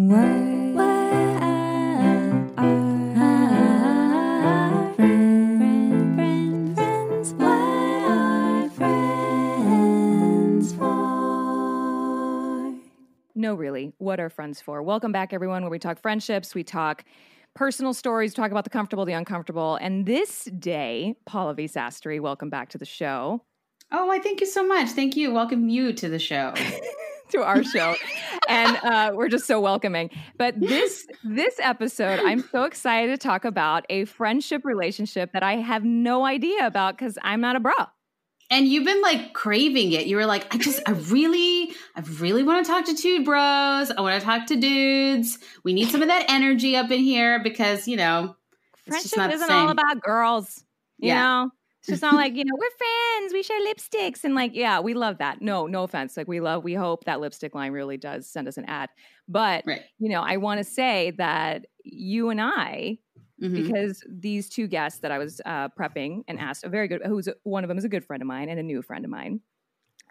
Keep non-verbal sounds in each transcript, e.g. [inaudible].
Why, why are friends? Why are friends for? No, really. What are friends for? Welcome back, everyone, where we talk friendships, we talk personal stories, talk about the comfortable, the uncomfortable. And this day, Pallavi Sastry, welcome back to the show, Oh, I thank you so much. Thank you. Welcome you to the show. [laughs] to our show. [laughs] and uh, we're just so welcoming. But this this episode, I'm so excited to talk about a friendship relationship that I have no idea about because I'm not a bro. and you've been like craving it. You were like, I just, I really, I really want to talk to two bros. I want to talk to dudes. We need some of that energy up in here because, you know, it's just Friendship not isn't all about girls. You Yeah. know? It's just not like, you know, we're friends, we share lipsticks. And like, yeah, we love that. No, no offense. Like we love, we hope that lipstick line really does send us an ad. But, Right. you know, I want to say that you and I, Mhm. because these two guests that I was uh, prepping and asked, a very good, who's one of them is a good friend of mine and a new friend of mine.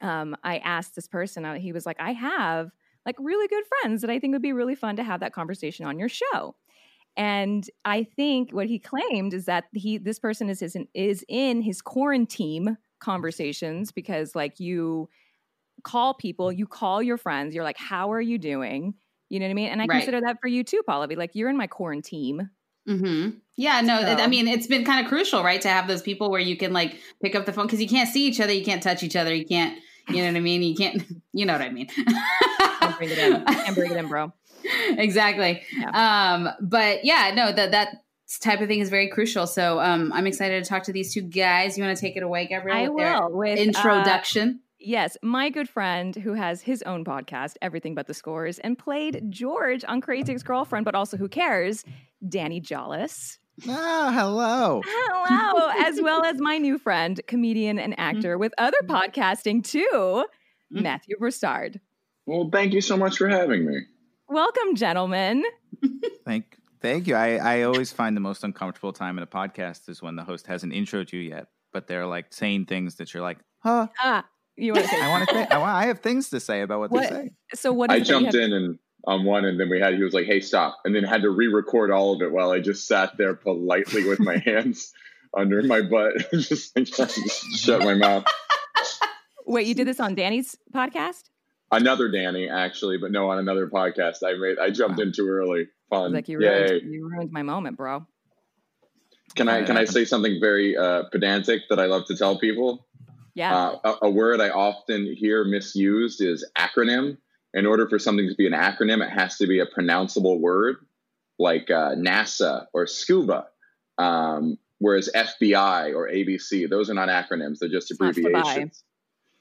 Um, I asked this person, uh, he was like, I have like really good friends that I think would be really fun to have that conversation on your show. And I think what he claimed is that he this person is his, is in his quarantine conversations because like you call people, you call your friends, you're like, how are you doing? You know what I mean? And I Right. consider that for you too, Paula. Be like, you're in my quarantine. hmm Yeah, no, So- I mean, it's been kind of crucial, right? To have those people where you can like pick up the phone because you can't see each other, you can't touch each other, you can't, you know what I mean? You can't, [laughs] you know what I mean? Can't bring it in. Can't bring it in, bro. [laughs] exactly. Um, but yeah, no, that that type of thing is very crucial. So um, I'm excited to talk to these two guys. You want to take it away, Gabrielle? I with will with uh, introduction. Yes, my good friend who has his own podcast, Everything But the Scores, and played George on Crazy Ex-Girlfriend, but also Who Cares, Danny Jolles. Oh, hello. Hello, [laughs] as well as my new friend, comedian and actor with other podcasting too, Mm. Matthew Broussard. Well, thank you so much for having me. Welcome, gentlemen. Thank thank you. I, I always find the most uncomfortable time in a podcast is when the host hasn't introed you yet, but they're like saying things that you're like, huh? Ah, you want to say I want to say I, want, I have things to say about what, What- they say. so? What I is it that you jumped have- in and on one, and then we had he was like, "Hey, stop!" and then had to re-record all of it while I just sat there politely with my hands [laughs] under my butt, [laughs] just, [laughs] just shut my mouth. Wait, you did this on Danny's podcast? Another Danny, actually, but no, on another podcast. I made I jumped in too early. Fun, Like you yay! ruined, you ruined my moment, bro. Can I can I say something very uh, pedantic that I love to tell people? Yeah. Uh, a, a word I often hear misused is acronym. In order for something to be an acronym, it has to be a pronounceable word, like uh, NASA or SCUBA. Um, whereas FBI or ABC, those are not acronyms; they're just abbreviations.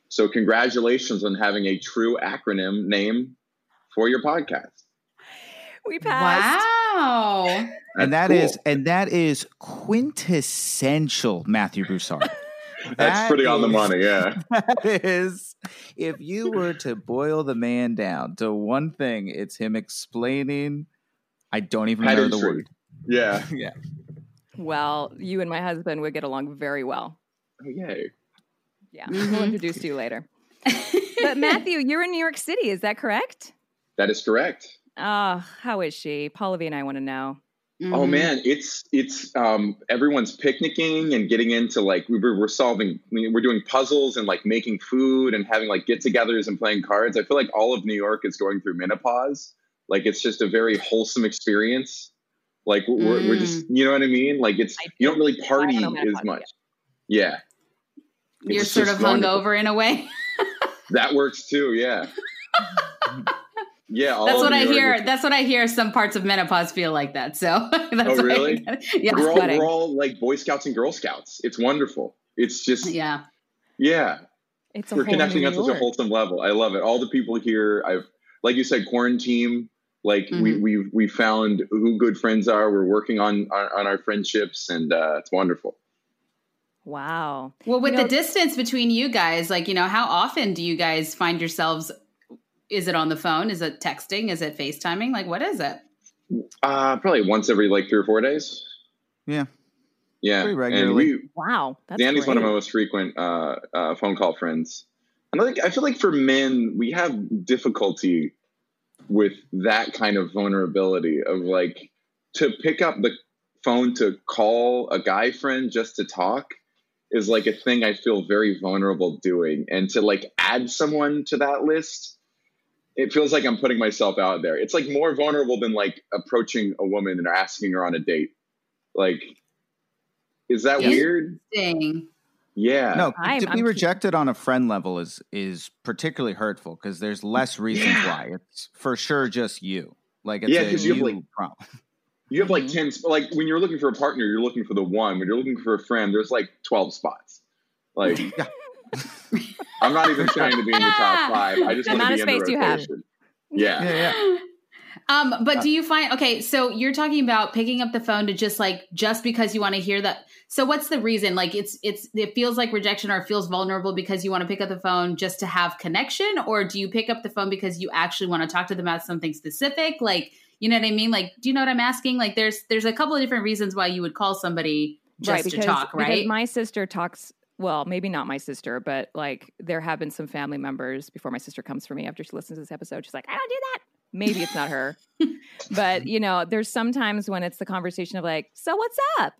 So, congratulations on having a true acronym name for your podcast. we passed. Wow. and that That's is and that is quintessential Matthew Broussard. [laughs] that's that pretty on the money. Yeah, [laughs] that is if you were to boil the man down to one thing, it's him explaining I don't even know the word. yeah. [laughs] Yeah. Well, you and my husband would get along very well. Oh, yay! Yeah, Mhm. [laughs] we'll introduce you later. [laughs] But Matthew, you're in New York City, is that correct? That is correct. Oh, how is she? Pallavi and I want to know. Oh Mhm. man, it's it's um, everyone's picnicking and getting into like we we're, we're solving we're doing puzzles and like making food and having like get-togethers and playing cards. I feel like all of New York is going through menopause. Like it's just a very wholesome experience. Like we're, we're just you know what I mean. Like it's I you don't really party as menopause much. Yeah, You're sort of wonderful. hungover in a way. [laughs] that works too. Yeah, yeah. That's what I hear. is- That's what I hear. Some parts of menopause feel like that. So [laughs] that's Oh, why- really? yeah. we're all, we're all like Boy Scouts and Girl Scouts. It's wonderful. It's just Yeah. yeah. It's a we're connecting New on such a wholesome level. I love it. All the people here, I've like you said, quarantine. Like we Mhm. we we found who good friends are. We're working on on, on our friendships, and uh, it's wonderful. Wow. Well, with You know- the distance between you guys, like, you know, how often do you guys find yourselves? Is it on the phone? Is it texting? Is it FaceTiming? Like, what is it? Uh, probably once every like three or four days. Yeah. Yeah, Pretty and regularly. we Wow. That's Danny's one of my most frequent uh, uh, phone call friends. And I think I feel like for men, we have difficulty with that kind of vulnerability of like to pick up the phone to call a guy friend just to talk is like a thing I feel very vulnerable doing. And to like add someone to that list, it feels like I'm putting myself out there. It's like more vulnerable than like approaching a woman and asking her on a date. Like, is that Yeah. weird? Dang. Yeah. No, I'm- to be I'm cu- rejected on a friend level is is particularly hurtful because there's less reasons Yeah. why. It's for sure just you. Like it's Yeah, a 'cause you have, like- problem. [laughs] You have like Mhm. 10, sp- like when you're looking for a partner, you're looking for the one. When you're looking for a friend, there's like 12 spots. Like, [laughs] I'm not even trying to be in the top [laughs] five. I just The want amount to of be in the space you have. rotation. Yeah. Yeah, yeah. [laughs] Um, but do you find okay? So you're talking about picking up the phone to just like just because you want to hear that. So what's the reason? Like it's it's it feels like rejection or it feels vulnerable because you want to pick up the phone just to have connection, or do you pick up the phone because you actually want to talk to them about something specific? Like you know what I mean? Like do you know what I'm asking? Like there's there's a couple of different reasons why you would call somebody just right, to because, talk, because right? my sister talks. Well, maybe not my sister, but like there have been some family members before my sister comes for me after she listens to this episode. She's like, I don't do that. Maybe it's not her, [laughs] but you know, there's sometimes when it's the conversation of like, so what's up?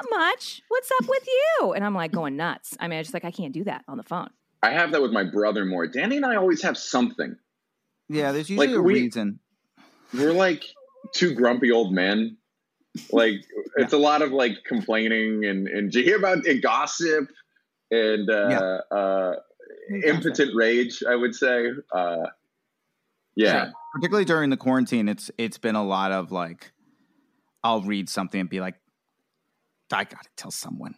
Not much. What's up with you? And I'm like going nuts. I mean, I just like I can't do that on the phone. I have that with my brother more. Danny and I always have something. Yeah, there's usually Like, a we- reason. We're like two grumpy old men. Like [laughs] it's a lot of like complaining and and do you hear about and gossip and uh, uh, impotent rage? I would say. Uh, yeah. Sure. Particularly during the quarantine, it's it's been a lot of like I'll read something and be like, I gotta tell someone.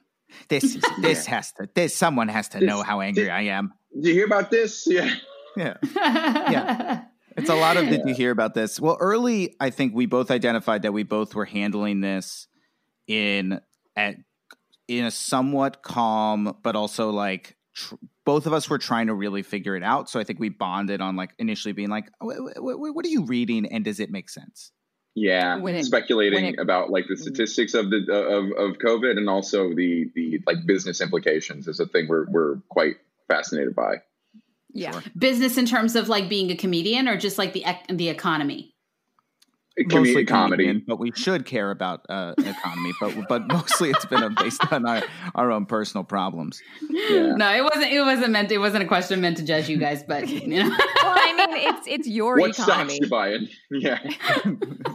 This is [laughs] this has to this someone has to This- know how angry this- I am. Do you hear about this? Yeah. Yeah. [laughs] Yeah. It's a lot of did you [laughs] hear about this? Well, early, I think we both identified that we both were handling this in at in a somewhat calm, but also like tr- both of us were trying to really figure it out. So I think we bonded on like initially being like, "Wh- wh- wh- "What are you reading, and does it make sense?" Yeah, When it- speculating when it- about like the mm-hmm. statistics of the of, of COVID and also the the like business implications is a thing we're we're quite fascinated by. Yeah. Sure. Business in terms of like being a comedian or just like the the economy. Mostly comedy. comedian, but we should care about uh, economy. But but mostly it's been based on our, our own personal problems. Yeah. No, it wasn't. It wasn't meant. It wasn't a question meant to judge you guys, but you know. [laughs] Well, I mean, it's it's your What stocks economy. you buying? [laughs] Yeah. [laughs]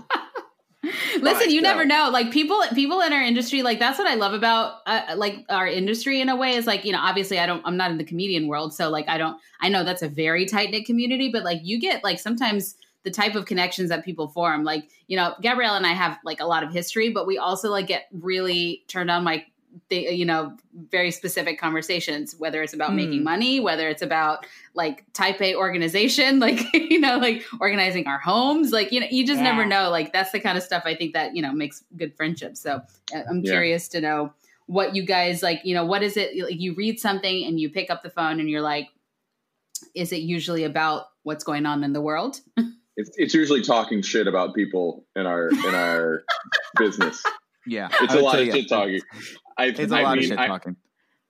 Listen, you never know. Like people, people in our industry, like that's what I love about uh, like our industry in a way is like you know obviously I don't I'm not in the comedian world, so like I don't I know that's a very tight knit community, but like you get like sometimes the type of connections that people form. Like you know Gabrielle and I have like a lot of history, but we also like get really turned on like the you know very specific conversations, whether it's about Mm. making money, whether it's about like type A organization, [laughs] like you know like organizing our homes, like you know you just never know. Like that's the kind of stuff I think that you know makes good friendships. So uh, I'm Yeah. curious to know what you guys like. You know, what is it? Like you read something and you pick up the phone and you're like, is it usually about what's going on in the world? [laughs] It's it's usually talking shit about people in our in our [laughs] business. Yeah, It's I a would lot of shit talking. I, It's a I lot mean, of shit I, talking.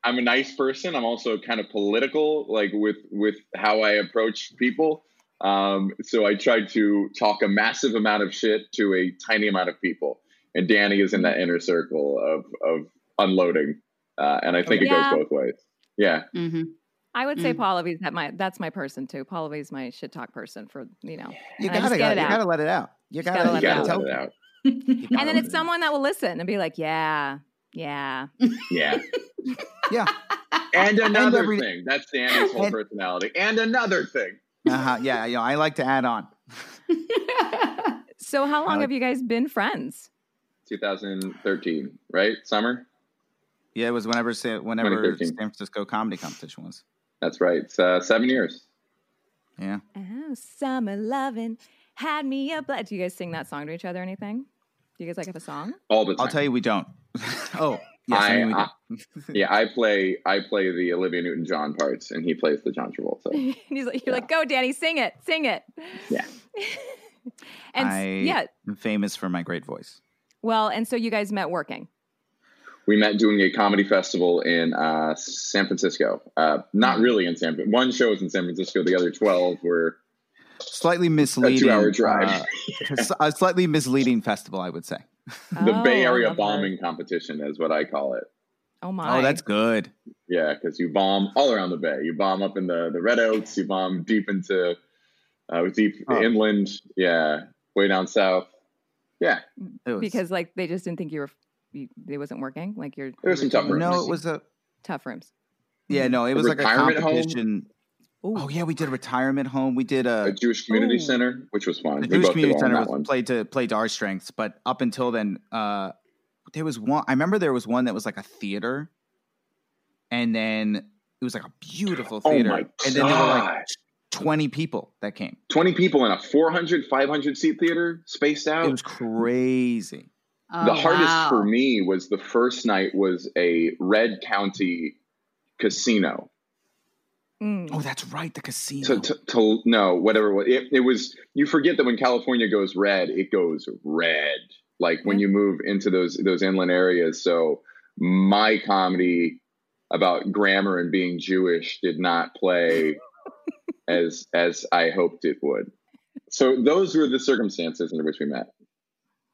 I'm a nice person. I'm also kind of political, like with with how I approach people. Um, so I try to talk a massive amount of shit to a tiny amount of people, and Danny is in that inner circle of of unloading, uh, and I think Yeah. it goes both ways. Yeah, Mm-hmm. I would say Mm. Pallavi's that my that's my person too. Pallavi's my shit talk person for you know. You And I gotta, get it you out. gotta let it out. You gotta, gotta let it gotta gotta out. tell let it out. You And then it's someone that will listen and be like, yeah, yeah. Yeah, [laughs] Yeah. and another every- thing. That's Danny's whole and- personality. And another thing. Uh-huh. Yeah. You know, I like to add on. [laughs] So how long like- have you guys been friends? 2013, right? Summer. Yeah, it was whenever whenever San Francisco comedy competition was. That's right. It's uh, seven years. Yeah. Oh, summer loving had me up. Do you guys sing that song to each other or anything? Do you guys like have a song? All the time. I'll tell you, we don't. [laughs] oh, yes, I, I- mean, we I- do. Yeah, I play I play the Olivia Newton John parts, and he plays the John Travolta. [laughs] And he's like, you're Yeah. like, go, Danny, sing it, sing it. Yeah. [laughs] and s- I yeah, am famous for my great voice. well, and so you guys met working. We met doing a comedy festival in uh, San Francisco. Uh, not really in San. One show was in San Francisco. The other twelve were slightly misleading. two-hour drive. uh, a slightly misleading festival, I would say. [laughs] The Oh, Bay Area love that. bombing competition is what I call it. Oh my! Oh, that's good. Yeah, because you bomb all around the bay. You bomb up in the, the Red Oaks. You bomb deep into uh, deep Oh. inland. Yeah, way down south. Yeah, was, because like they just didn't think you were. You, it wasn't working. Like you're. There was some tough doing no, it was a tough rooms. yeah, no, it A was like a retirement home? Competition. Ooh. Oh yeah, we did a retirement home. We did a a Jewish community Ooh. center, which was fun. the We Jewish Community Center that one. was played to played to our strengths, but up until then, uh, there was one. I remember there was one that was like a theater, and then it was like a beautiful Oh theater, my and then there were like twenty people that came. 20 people in a 400, 500 seat theater spaced out. It was crazy. Oh, the hardest wow. for me was the first night was a Red County casino. Mm. Oh, that's right, the casino. To, to, to no, whatever it was. It, it was, you forget that when California goes red, it goes red. Like when you move into those, those inland areas. So my comedy about grammar and being Jewish did not play [laughs] as, as I hoped it would. So those were the circumstances under which we met.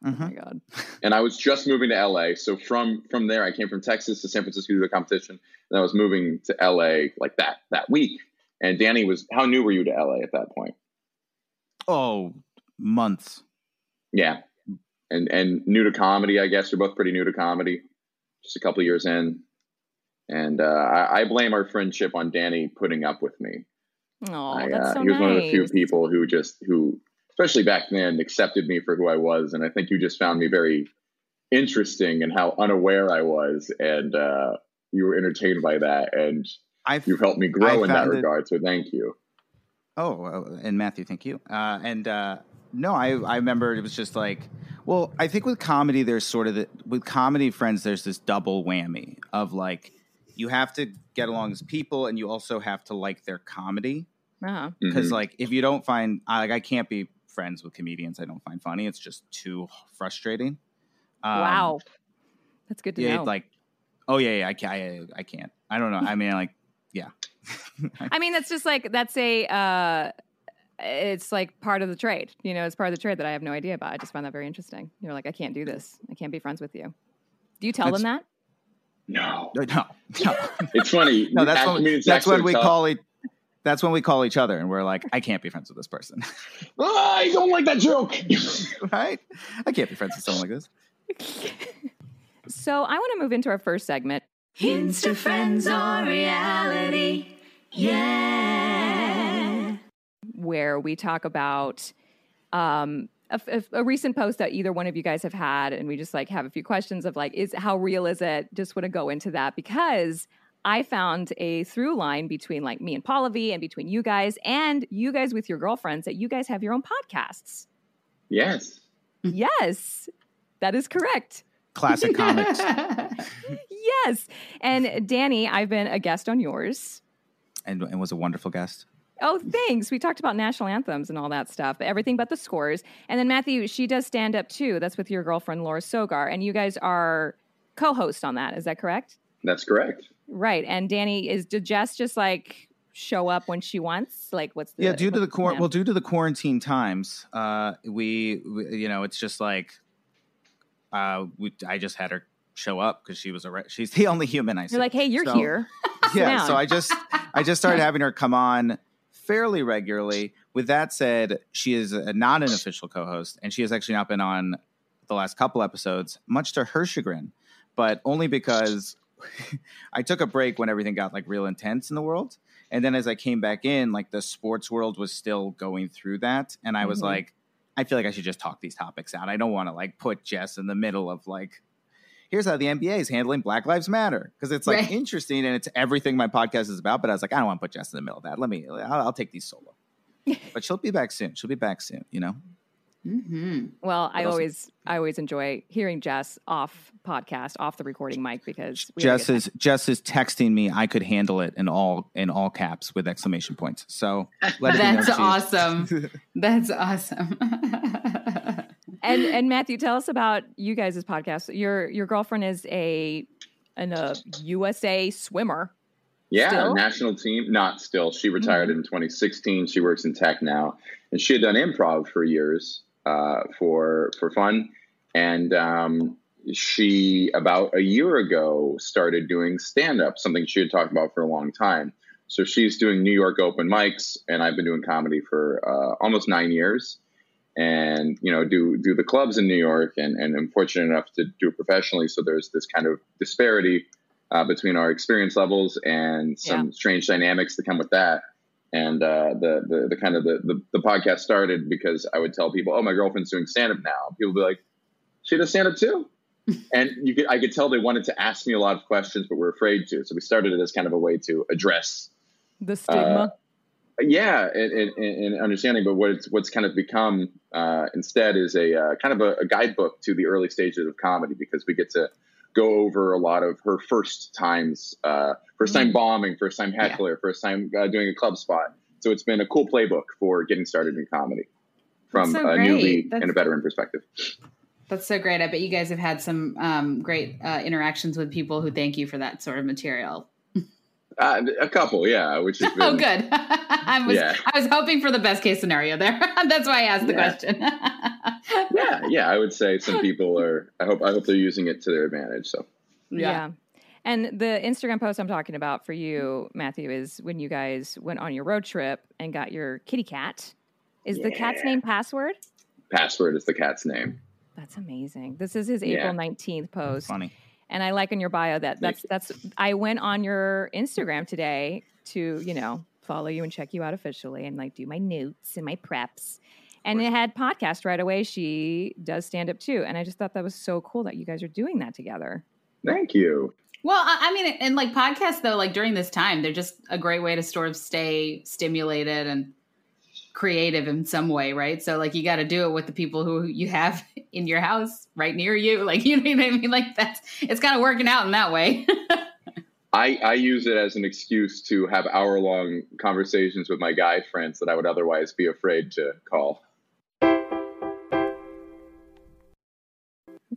Oh Mhm. my god! [laughs] and I was just moving to LA. So from from there, I came from Texas to San Francisco to do the competition, and I was moving to LA like that that week. And Danny was, how new were you to LA at that point? Oh, months. Yeah, and and new to comedy, I guess. We're both pretty new to comedy, just a couple years in. And uh, I, I blame our friendship on Danny putting up with me. Oh, I, that's uh, so he was nice. one of the few people who just who, especially back then, accepted me for who I was, and I think you just found me very interesting and how unaware I was, and uh, you were entertained by that, and I you've helped me grow I in that it- regard. So thank you. Oh, and Matthew, thank you. Uh, and uh, no, I I remember it was just like, well, I think with comedy, there's sort of the with comedy friends, there's this double whammy of like, you have to get along as people, and you also have to like their comedy Uh-huh. because Mhm. like if you don't find I- like I can't be friends with comedians I don't find funny. It's just too frustrating. Um, wow, that's good to Yeah, know. like, oh yeah, yeah, I can't. I, I can't. I don't know. I mean, like, yeah. [laughs] I mean, that's just like that's a. Uh, it's like part of the trade. You know, it's part of the trade that I have no idea about. I just find that very interesting. You're like, I can't do this. I can't be friends with you. Do you tell them that? No, No, [laughs] no, no. it's funny. [laughs] No, that's At when, that's when we tell- call it. That's when we call each other, and we're like, I can't be friends with this person, [laughs] "Ah, I don't like that joke. [laughs] right? I can't be friends with someone like this. So I want to move into our first segment. Insta friends or reality. Yeah. where we talk about um, a, a- a recent post that either one of you guys have had, and we just like have a few questions of like, is how real is it? Just want to go into that because I found a through line between like me and Pallavi and between you guys and you guys with your girlfriends that you guys have your own podcasts. yes. yes, that is correct. Classic [laughs] comics. Yes. And Danny, I've been a guest on yours. and, and was a wonderful guest. Oh, thanks. We talked about national anthems and all that stuff, but everything but the scores. And then Matthew, she does stand up too. That's with your girlfriend Laura Sogar, and you guys are co-host on that. Is that correct? That's correct. Right. And Danny is did Jess just like show up when she wants? Like, what's the yeah, due to the quar- well, due to the quarantine times, uh, we, we you know, it's just like, uh, we, I just had her show up because she was a re- she's the only human I see. You're like, hey, you're So- here. [laughs] yeah, so I just I just started having her come on fairly regularly. With that said, she is a, not an official co-host, and she has actually not been on the last couple episodes, much to her chagrin, but only because [laughs] I took a break when everything got like real intense in the world, and then as I came back in, like the sports world was still going through that, and I was Mhm. like, I feel like I should just talk these topics out. I don't want to like put Jess in the middle of like here's how the NBA is handling Black Lives Matter because it's like Right. interesting and it's everything my podcast is about. But I was like, I don't want to put Jess in the middle of that. Let me, I'll, I'll take these solo. [laughs] but she'll be back soon. She'll be back soon. You know, hmm Well, I What else? always I always enjoy hearing Jess off podcast, off the recording mic because we Jess is Jess is texting me. I could handle it in all in all caps with exclamation points. So let That's she's- awesome. [laughs] That's awesome. and [laughs] and Matthew, tell us about you guys' podcast. Your your girlfriend is a an a USA swimmer. Yeah, Still? national team. Not still. She retired in 2016. She works in tech now, and she had done improv for years uh, for for fun. And um, she about a year ago started doing stand up, something she had talked about for a long time. So she's doing New York open mics, and I've been doing comedy for uh, almost nine years. And you know, do do the clubs in New York, and and I'm fortunate enough to do it professionally. So there's this kind of disparity uh, between our experience levels and some strange dynamics that come with that. And uh, the, the the kind of the, the the podcast started because I would tell people, "Oh, my girlfriend's doing stand up now." People would be like, "She does stand up too," [laughs] and you could I could tell they wanted to ask me a lot of questions, but were afraid to. So we started it as kind of a way to address, The stigma. yeah, and, and, and understanding. But what it's what's kind of become uh, instead is a uh, kind of a, a guidebook to the early stages of comedy because we get to go over a lot of her first times, uh, first time bombing, first time heckler, first time uh, doing a club spot. So it's been a cool playbook for getting started in comedy from so a newbie That's- and a veteran perspective. That's so great. I bet you guys have had some um, great uh, interactions with people who thank you for that sort of material. Uh, a couple, yeah, which has been [laughs] Oh, good. [laughs] I was Yeah. I was hoping for the best case scenario there. [laughs] That's why I asked the Yeah. question. yeah, yeah. I would say some people are. I hope. I hope they're using it to their advantage. So Yeah. And the Instagram post I'm talking about for you, Matthew, is when you guys went on your road trip and got your kitty cat. Is the cat's name password? password is the cat's name. That's amazing. This is his Yeah. April 19th post. Funny. And I like in your bio that that's that's I went on your Instagram today to, you know, follow you and check you out officially and like do my notes and my preps. And it had podcast right away. She does stand up too. And I just thought that was so cool that you guys are doing that together. Thank you. Well, I, I mean, and like podcasts though, like during this time, they're just a great way to sort of stay stimulated and creative in some way, right? So like you got to do it with the people who you have [laughs] in your house right near you. [laughs] Like you know what I mean? Like that's it's kind of working out in that way. [laughs] I, I use it as an excuse to have hour long conversations with my guy friends that I would otherwise be afraid to call.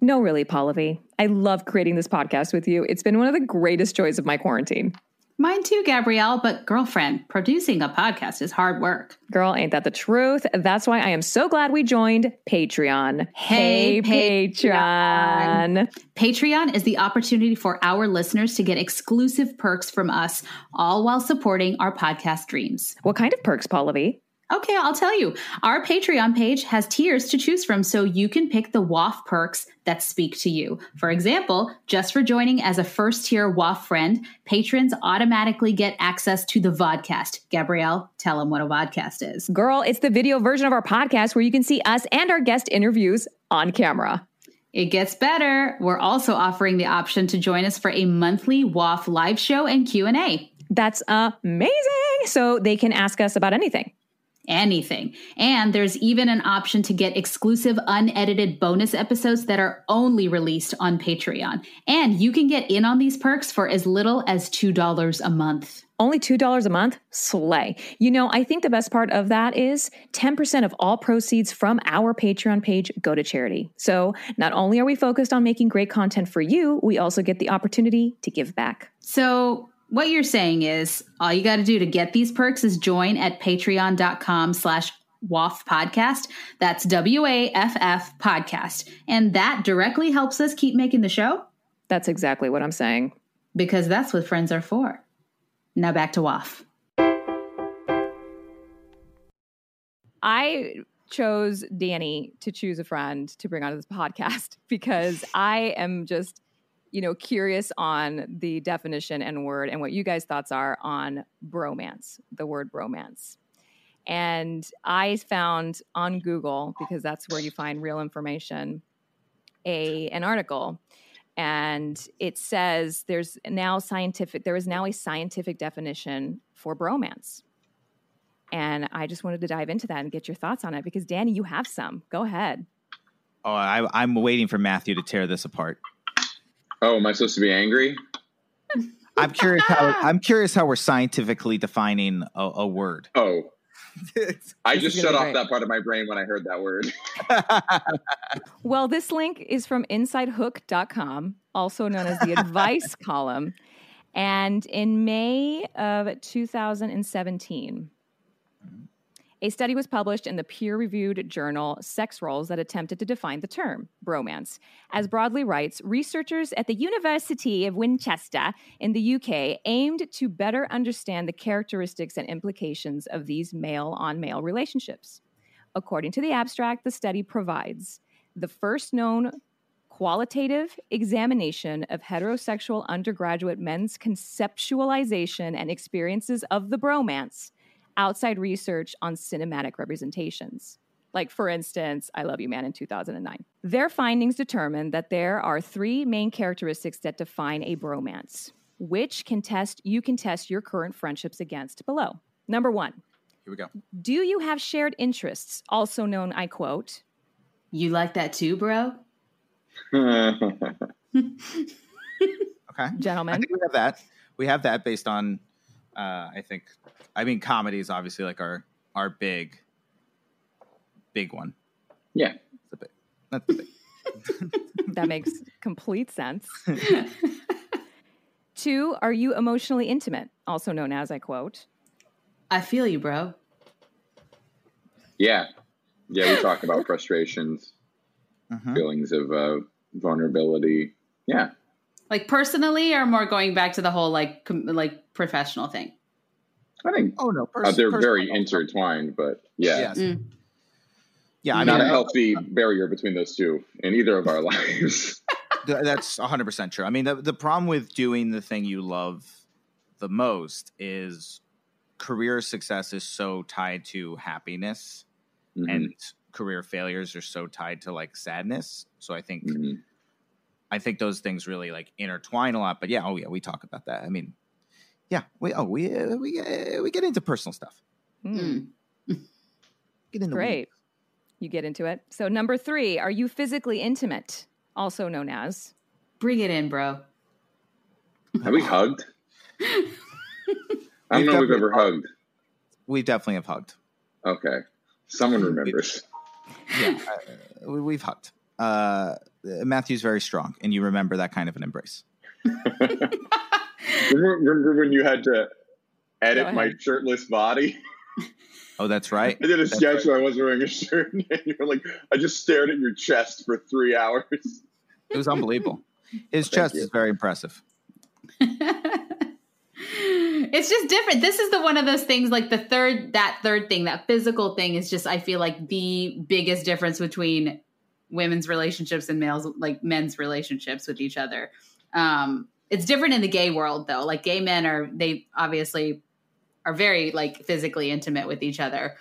No, really, Pallavi. I love creating this podcast with you. It's been one of the greatest joys of my quarantine. Mine too, Gabrielle. But girlfriend, producing a podcast is hard work. Girl, ain't that the truth? That's why I am so glad we joined Patreon. Hey, Patreon. Patreon is the opportunity for our listeners to get exclusive perks from us, all while supporting our podcast dreams. What kind of perks, Pallavi? Okay, I'll tell you. Our Patreon page has tiers to choose from, so you can pick the WAF perks that speak to you. For example, just for joining as a first tier WAF friend, patrons automatically get access to the vodcast. Gabrielle, tell them what a vodcast is. Girl, it's the video version of our podcast where you can see us and our guest interviews on camera. It gets better. We're also offering the option to join us for a monthly WAF live show and Q&A. That's amazing. So they can ask us about anything. Anything. And there's even an option to get exclusive unedited bonus episodes that are only released on Patreon. And you can get in on these perks for as little as $2 a month. Only $2 a month? Slay. You know, I think the best part of that is 10% of all proceeds from our Patreon page go to charity. So not only are we focused on making great content for you, we also get the opportunity to give back. So what you're saying is all you got to do to get these perks is join at patreon.com slash WAF podcast. That's W-A-F-F podcast. And that directly helps us keep making the show That's exactly what I'm saying. because that's what friends are for. Now back to WAF. I chose Danny to choose a friend to bring onto this podcast [laughs] because I am just, you know, curious on the definition and word and what you guys' thoughts are on bromance, the word bromance. And I found on Google, because that's where you find real information, a an article. And it says there's now scientific, there is now a scientific definition for bromance. And I just wanted to dive into that and get your thoughts on it because Danny, you have some. Go ahead. Oh, I, I'm waiting for Matthew to tear this apart. Oh, am I supposed to be angry? I'm curious how [laughs] I'm curious how we're scientifically defining a, a word. Oh, [laughs] I just shut off great. that part of my brain when I heard that word. [laughs] Well, this link is from insidehook.com, also known as the advice column. And in May of 2017, a study was published in the peer reviewed journal Sex Roles that attempted to define the term bromance. As Broadly writes, researchers at the University of Winchester in the UK aimed to better understand the characteristics and implications of these male on male relationships. According to the abstract, the study provides the first known qualitative examination of heterosexual undergraduate men's conceptualization and experiences of the bromance outside research on cinematic representations. Like, for instance, I Love You Man in 2009. Their findings determined that there are three main characteristics that define a bromance, which can test you can test your current friendships against below. Number one, Here we go. do you have shared interests, also known, I quote, You like that too, bro? [laughs] Okay. I gentlemen? think we have that. We have that based on, uh, I think, I mean, comedy is obviously like our our big, big one. yeah. The big. That's the big. [laughs] that makes complete sense. [laughs] Two, are you emotionally intimate, also known as, I quote, I feel you, bro. Yeah. Yeah. We talk about [laughs] frustrations, Mhm. feelings of uh, vulnerability. Yeah. Like personally, or more going back to the whole like com- like professional thing. I think Oh no, uh, they're personal- very intertwined, but yeah. Yes. Mm. Yeah, I not mean, a healthy barrier between those two in either of our [laughs] lives. That's 100% true. I mean, the, the problem with doing the thing you love the most is career success is so tied to happiness Mhm, and career failures are so tied to like sadness. So I think mhm. I think those things really like intertwine a lot. But yeah, oh yeah, we talk about that. I mean, yeah, we oh we uh, we uh, we get into personal stuff. Mm. [laughs] Get in the great. You get into it. So, number three, are you physically intimate, also known as? Bring it in, bro. Have we hugged? [laughs] I don't We've know if we've definitely ever hugged. We definitely have hugged. Okay. Someone remembers. [laughs] Yeah, uh, we- we've hugged. Uh, Matthew's very strong, and you remember that kind of an embrace. Remember, remember when you had to edit my shirtless body? Oh, that's right. [laughs] I did a That's sketch where I wasn't wearing a shirt, and [laughs] you were like, I just stared at your chest for three hours. It was unbelievable. [laughs] His Thank chest is very impressive. it's just different. This is the one of those things like the third that third thing, that physical thing is just I feel like the biggest difference between women's relationships and males like men's relationships with each other. Um it's different in the gay world though. Like gay men are they obviously are very like physically intimate with each other.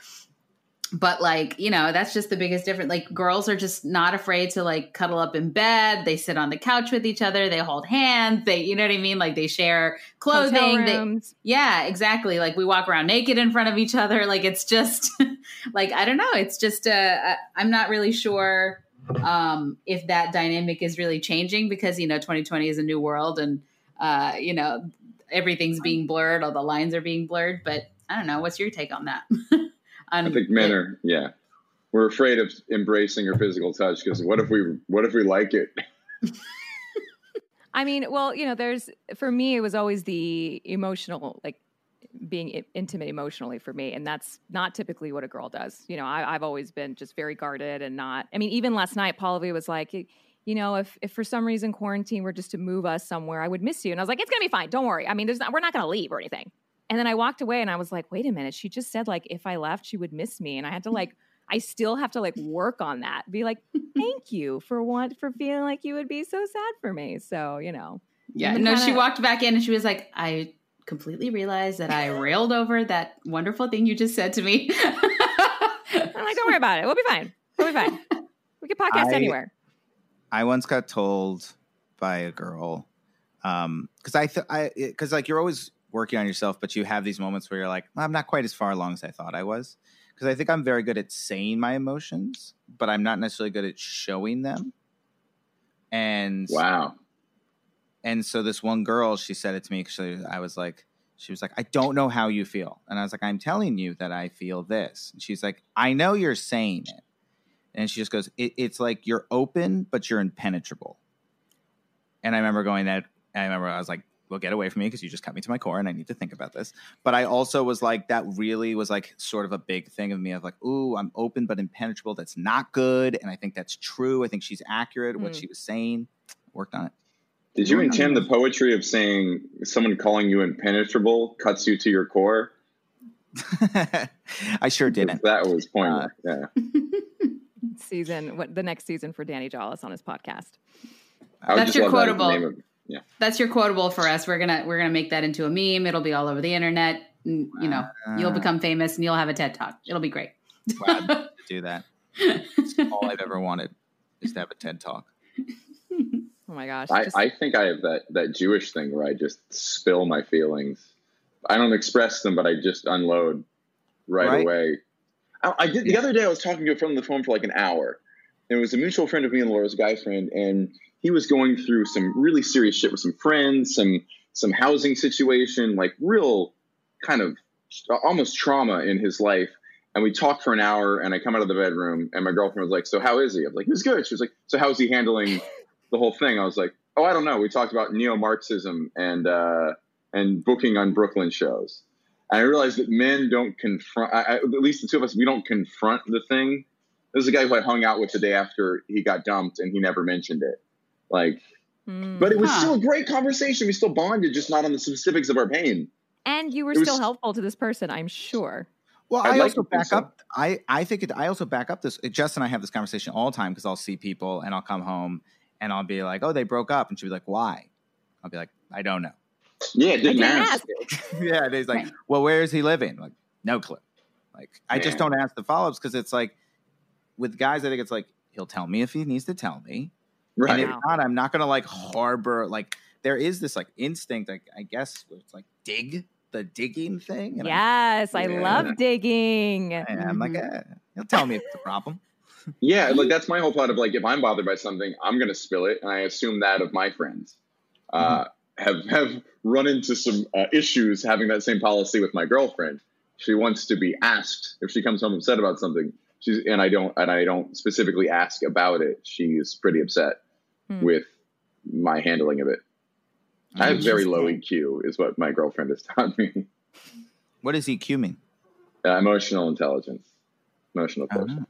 But like, you know, that's just the biggest difference. Like girls are just not afraid to like cuddle up in bed. They sit on the couch with each other. They hold hands. They, you know what I mean? Like they share clothing. They, yeah, exactly. Like we walk around naked in front of each other. Like it's just [laughs] like I don't know. It's just uh, I- I'm not really sure um, if that dynamic is really changing because you know 2020 is a new world and uh, you know everything's being blurred, all the lines are being blurred. But I don't know. What's your take on that? [laughs] on I think men are, yeah. We're afraid of embracing your physical touch because what if we what if we like it? [laughs] I mean, well, you know, there's for me, it was always the emotional, like being intimate emotionally for me, and that's not typically what a girl does. You know, I, I've always been just very guarded and not. I mean, even last night, Pallavi was like, you know, if if for some reason quarantine were just to move us somewhere, I would miss you, and I was like, it's gonna be fine, don't worry. I mean, there's not, we're not gonna leave or anything. And then I walked away, and I was like, wait a minute, she just said like if I left, she would miss me, and I had to like. [laughs] I still have to like work on that. Be like, [laughs] thank you for want for feeling like you would be so sad for me. So you know, yeah, no. She kinda- walked back in and she was like, I completely realized that I railed over that wonderful thing you just said to me. [laughs] I'm like, don't worry about it. We'll be fine. We'll be fine. We can podcast I- anywhere. I once got told by a girl, um, because I, th- I, because like you're always working on yourself, but you have these moments where you're like, I'm not quite as far along as I thought I was. Because I think I'm very good at saying my emotions, but I'm not necessarily good at showing them. And Wow. And so this one girl, she said it to me because I was like, she was like, I don't know how you feel. And I was like, I'm telling you that I feel this. And she's like, I know you're saying it. And she just goes, it, it's like you're open, but you're impenetrable. And I remember going that, I remember I was like, well, get away from me because you just cut me to my core and I need to think about this. But I also was like, that really was like sort of a big thing of me of like, ooh, I'm open but impenetrable. That's not good. And I think that's true. I think she's accurate, what Mm. she was saying. Worked on it. Did you intend the poetry of saying someone calling you impenetrable cuts you to your core? [laughs] I sure didn't. That was pointless. yeah. [laughs] Season what the next season for Danny Jolles on his podcast. That's your love that quotable. of- yeah. That's your quotable for us. We're gonna we're gonna make that into a meme. It'll be all over the internet. and, You know, you'll Uh, become famous and you'll have a TED talk. It'll be great. glad to do that. [laughs] It's all I've ever wanted is to have a TED talk. Oh my gosh. I, just- I think I have that, that Jewish thing where I just spill my feelings. I don't express them, but I just unload right, Right. away. I, I did the other day. I was talking to a friend on the phone for like an hour. It was a mutual friend of me and Laura's guy friend, and he was going through some really serious shit with some friends, some some housing situation, like real kind of almost trauma in his life. And we talked for an hour, and I come out of the bedroom, and my girlfriend was like, "So how is he?" I was like, "He was good." She was like, "So how's he handling the whole thing?" I was like, "Oh, I don't know." We talked about neo-Marxism and uh, and booking on Brooklyn shows. And I realized that men don't confront. I, I, at least the two of us, we don't confront the thing. This is a guy who I hung out with the day after he got dumped, and he never mentioned it. Like, Hmm. but it was Huh. still a great conversation. We still bonded, just not on the specifics of our pain. and you were it was- still helpful to this person, I'm sure. Well, I'd I like also to think back up. I I think it. I also back up this. Jess and I have this conversation all the time because I'll see people and I'll come home and I'll be like, "Oh, they broke up," and she'll be like, "Why?" I'll be like, "I don't know." Yeah, it didn't, didn't ask. ask. [laughs] yeah, and he's like, Right. "Well, where is he living?" Like, no clue. Like, I just don't ask the follow ups because it's like with guys, I think it's like he'll tell me if he needs to tell me, Right. and if Wow. not, I'm not gonna like harbor like there is this like instinct, like I guess it's like dig the digging thing. And Yes, I Yeah. love digging. I, and I'm like, Mhm. eh, he'll tell me if it's a problem. Yeah, like that's my whole thought of like if I'm bothered by something, I'm gonna spill it, and I assume that of my friends uh, have have run into some uh, issues having that same policy with my girlfriend. She wants to be asked if she comes home upset about something. She's and I don't and I don't specifically ask about it. She's pretty upset Hmm. with my handling of it. I have very low EQ, is what my girlfriend has [laughs] taught me. What does EQ mean? Uh, emotional intelligence, emotional I don't quotient,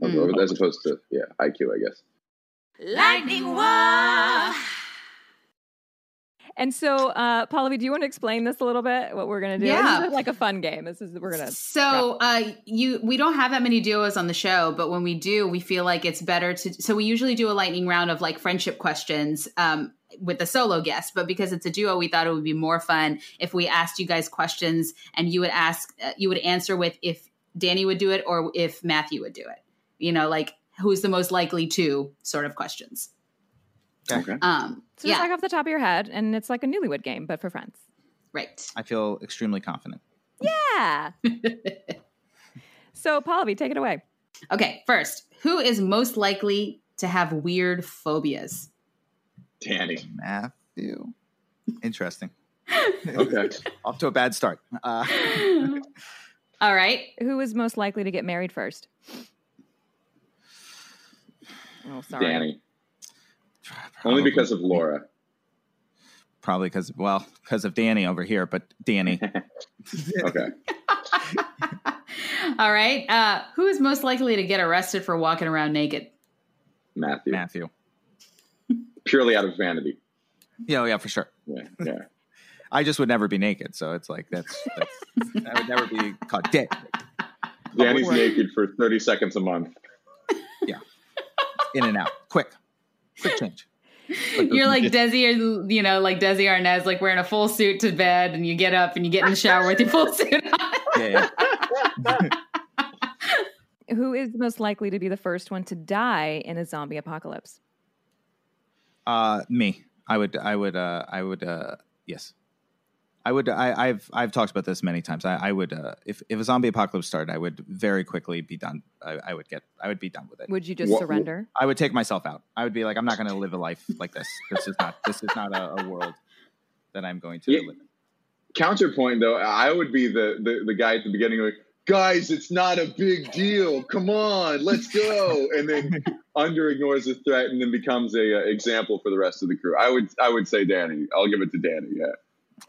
Mm. as opposed to yeah IQ, I guess. Lightning War. And so, uh, Pallavi, do you want to explain this a little bit? What we're gonna do? Yeah. This is like a fun game. This is we're gonna. So uh, you we don't have that many duos on the show, but when we do, we feel like it's better to. So we usually do a lightning round of like friendship questions um, with the solo guest, but because it's a duo, we thought it would be more fun if we asked you guys questions and you would ask, uh, you would answer with if Danny would do it or if Matthew would do it. You know, like who's the most likely to sort of questions. Okay. Um, So just yeah, like off the top of your head, and it's like a newlywed game, but for friends. right. I feel extremely confident. Yeah. [laughs] so, Pallavi, take it away. Okay, first, who is most likely to have weird phobias? Danny. Matthew. Interesting. [laughs] Okay. Off to a bad start. Uh, [laughs] All right. Who is most likely to get married first? Oh, sorry. Danny. probably- Only because of Laura. Probably because, well, because of Danny over here, but Danny. [laughs] Okay. [laughs] All right. Uh, who is most likely to get arrested for walking around naked? Matthew. Matthew. Purely out of vanity. Yeah, oh, yeah, for sure. Yeah. Yeah. [laughs] I just would never be naked, so it's like that's, that's I would never be caught dead Danny's Lord. naked for 30 seconds a month. In and out, quick, quick change. [laughs] You're like Desi, or you know, like Desi Arnaz, like wearing a full suit to bed, and you get up and you get in the shower with your full suit on. Yeah, yeah. [laughs] Who is most likely to be the first one to die in a zombie apocalypse? Uh, me. I would. I would. Uh, I would. Uh, yes. I would. I, I've. I've talked about this many times. I, I would. Uh, if if a zombie apocalypse started, I would very quickly be done. I, I would get. I would be done with it. Would you just What- surrender? I would take myself out. I would be like, I'm not going to live a life like this. This is not. This is not a, a world that I'm going to Yeah. live in. Counterpoint, though, I would be the, the, the guy at the beginning, like, guys, it's not a big deal. Come on, let's go. And then under ignores the threat and then becomes a uh, example for the rest of the crew. I would I would say Danny. I'll give it to Danny. Yeah.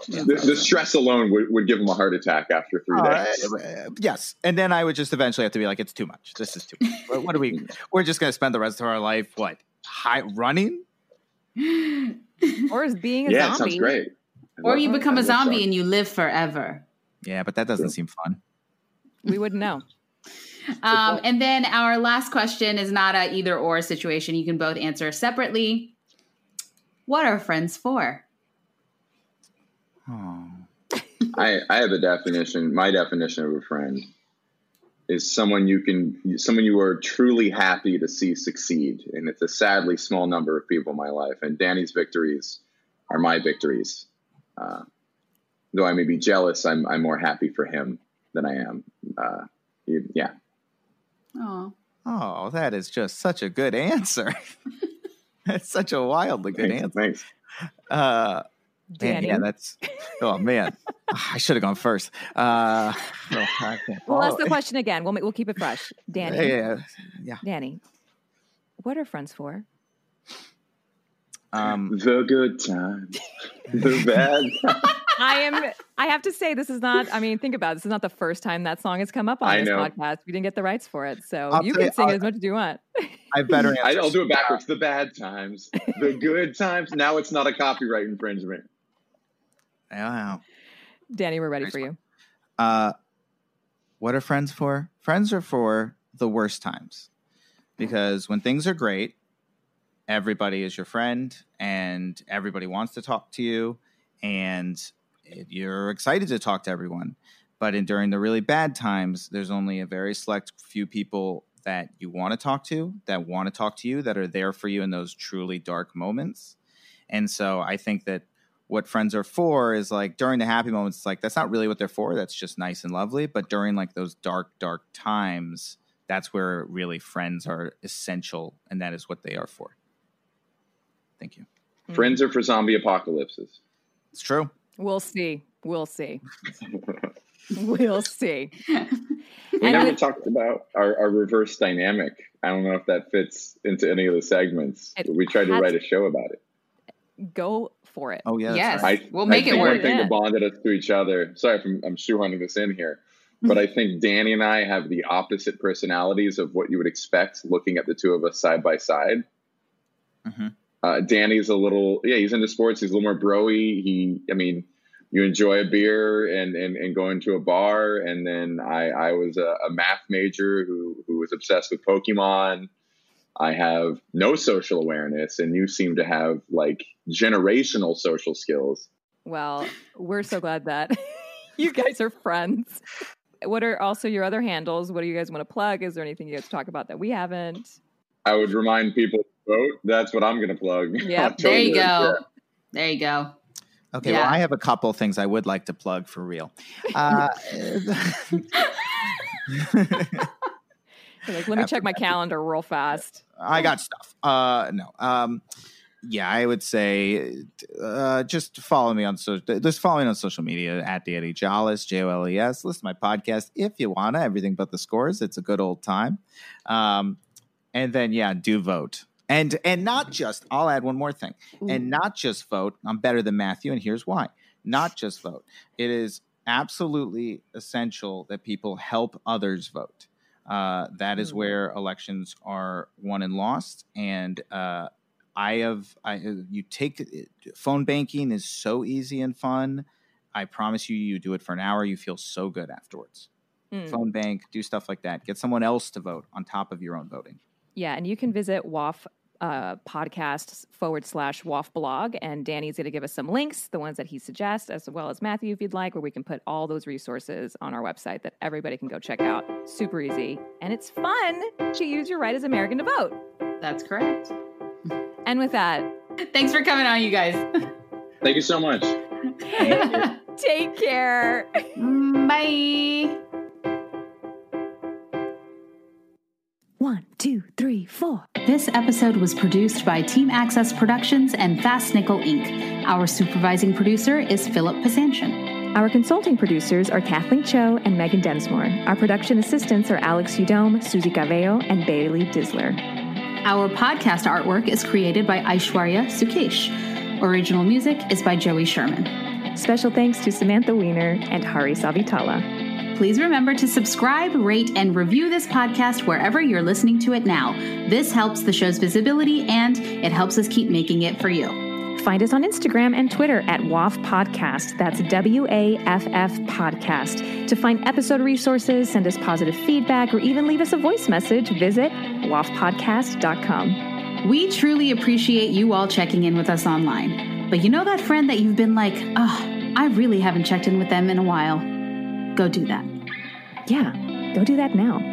The, the stress alone would, would give him a heart attack after three Uh, days. uh, yes, and then I would just eventually have to be like, it's too much. This is too much. what, what are we? We're just gonna spend the rest of our life what? High running? Or as being a yeah, it zombie. sounds great. I or you I become a zombie zombies. and you live forever. Yeah, but that doesn't seem fun. We wouldn't know. [laughs] Um, and then our last question is not a either or situation. You can both answer separately. What are friends for? Oh. I, I have a definition. My definition of a friend is someone you can, someone you are truly happy to see succeed, and it's a sadly small number of people in my life. And Danny's victories are my victories. Uh, though I may be jealous, I'm I'm more happy for him than I am. Uh, you- yeah, Oh, Oh, that is just such a good answer. [laughs] That's such a wildly good thanks. answer. thanks. Uh, man, Danny. yeah, that's. Oh man, I should have gone first. Uh, no, [sighs] I can't We'll ask the question again. We'll, ma- we'll keep it fresh. Danny. Yeah, yeah, yeah. Danny. What are friends for? Um, The good times, the bad. [laughs] times. I am. I have to say, this is not. I mean, think about it. This is not the first time that song has come up on I this know. podcast. We didn't get the rights for it, so I'll you can you- sing I'll- as much as you want. I better [laughs] I'll do it backwards. The bad times, the good times. Now it's not a copyright infringement. Wow. Danny, we're ready Nice for you. Uh, what are friends for? Friends are for the worst times, because when things are great, everybody is your friend, and everybody wants to talk to you, and you're excited to talk to everyone. But in, during the really bad times, there's only a very select few people that you want to talk to, that want to talk to you, that are there for you in those truly dark moments. And so I think that what friends are for is like during the happy moments, it's like that's not really what they're for. That's just nice and lovely. But during like those dark, dark times, that's where really friends are essential, and that is what they are for. Thank you. Mm. Friends are for zombie apocalypses. It's true. We'll see. We'll see. [laughs] we'll see. We And never with- talked about our, our reverse dynamic. I don't know if that fits into any of the segments. But we tried to write a show about it. Go for it. Oh yeah. Yes. right. I, We'll make I it think work. One thing Yeah. that bonded us to each other. Sorry if I'm, I'm shoehorning this in here, [laughs] but I think Danny and I have the opposite personalities of what you would expect looking at the two of us side by side. Mhm. Uh, Danny's a little, yeah, he's into sports. He's a little more broy. He, I mean, you enjoy a beer and, and, and going to a bar. And then I, I was a, a math major who, who was obsessed with Pokemon. I have no social awareness, and you seem to have like generational social skills. Well, we're so glad that [laughs] you guys are friends. What are also your other handles? What do you guys want to plug? Is there anything you guys talk about that we haven't? I would remind people to vote. That's what I'm going to plug. [laughs] Yeah, there you October. go. There you go. Okay, Yeah. well, I have a couple things I would like to plug for real. Uh, You're [laughs] like, let me check my calendar real fast. I got stuff. Uh, no. Um, yeah, I would say uh, just follow me on social. just follow me on social media at Danny Jolles, J O L E S. Listen to my podcast if you wanna. Everything but the scores. It's a good old time. Um, and then yeah, do vote. And and not just. I'll add one more thing. And not just vote. I'm better than Matthew, and here's why. Not just vote. It is absolutely essential that people help others vote. Uh, that is Mm. where elections are won and lost. And uh, I have, I, you take phone banking is so easy and fun. I promise you, you do it for an hour, you feel so good afterwards. Mm. Phone bank, do stuff like that. Get someone else to vote on top of your own voting. Yeah, and you can visit WAFF uh, podcast forward slash WAFF blog, and Danny's going to give us some links, the ones that he suggests, as well as Matthew, if you'd like, where we can put all those resources on our website that everybody can go check out. Super easy, and it's fun to use your right as American to vote. That's correct. And with that, Thanks for coming on, you guys. Thank you so much. [laughs] take care. Bye. One, two, three, four. This episode was produced by Team Access Productions and Fast Nickel Inc. Our supervising producer is Philip Pasanchin. Our consulting producers are Kathleen Cho and Megan Densmore. Our production assistants are Alex Udome, Susie Gaveo, and Bailey Disler. Our podcast artwork is created by Aishwarya Sukesh. Original music is by Joey Sherman. Special thanks to Samantha Weiner and Hari Savitala. Please remember to subscribe, rate, and review this podcast wherever you're listening to it now. This helps the show's visibility and it helps us keep making it for you. Find us on Instagram and Twitter at WAFF Podcast. That's W A F F Podcast. To find episode resources, send us positive feedback, or even leave us a voice message, visit waffpodcast.com. We truly appreciate you all checking in with us online. But you know that friend that you've been like, oh, I really haven't checked in with them in a while? Go do that. Yeah, go do that now.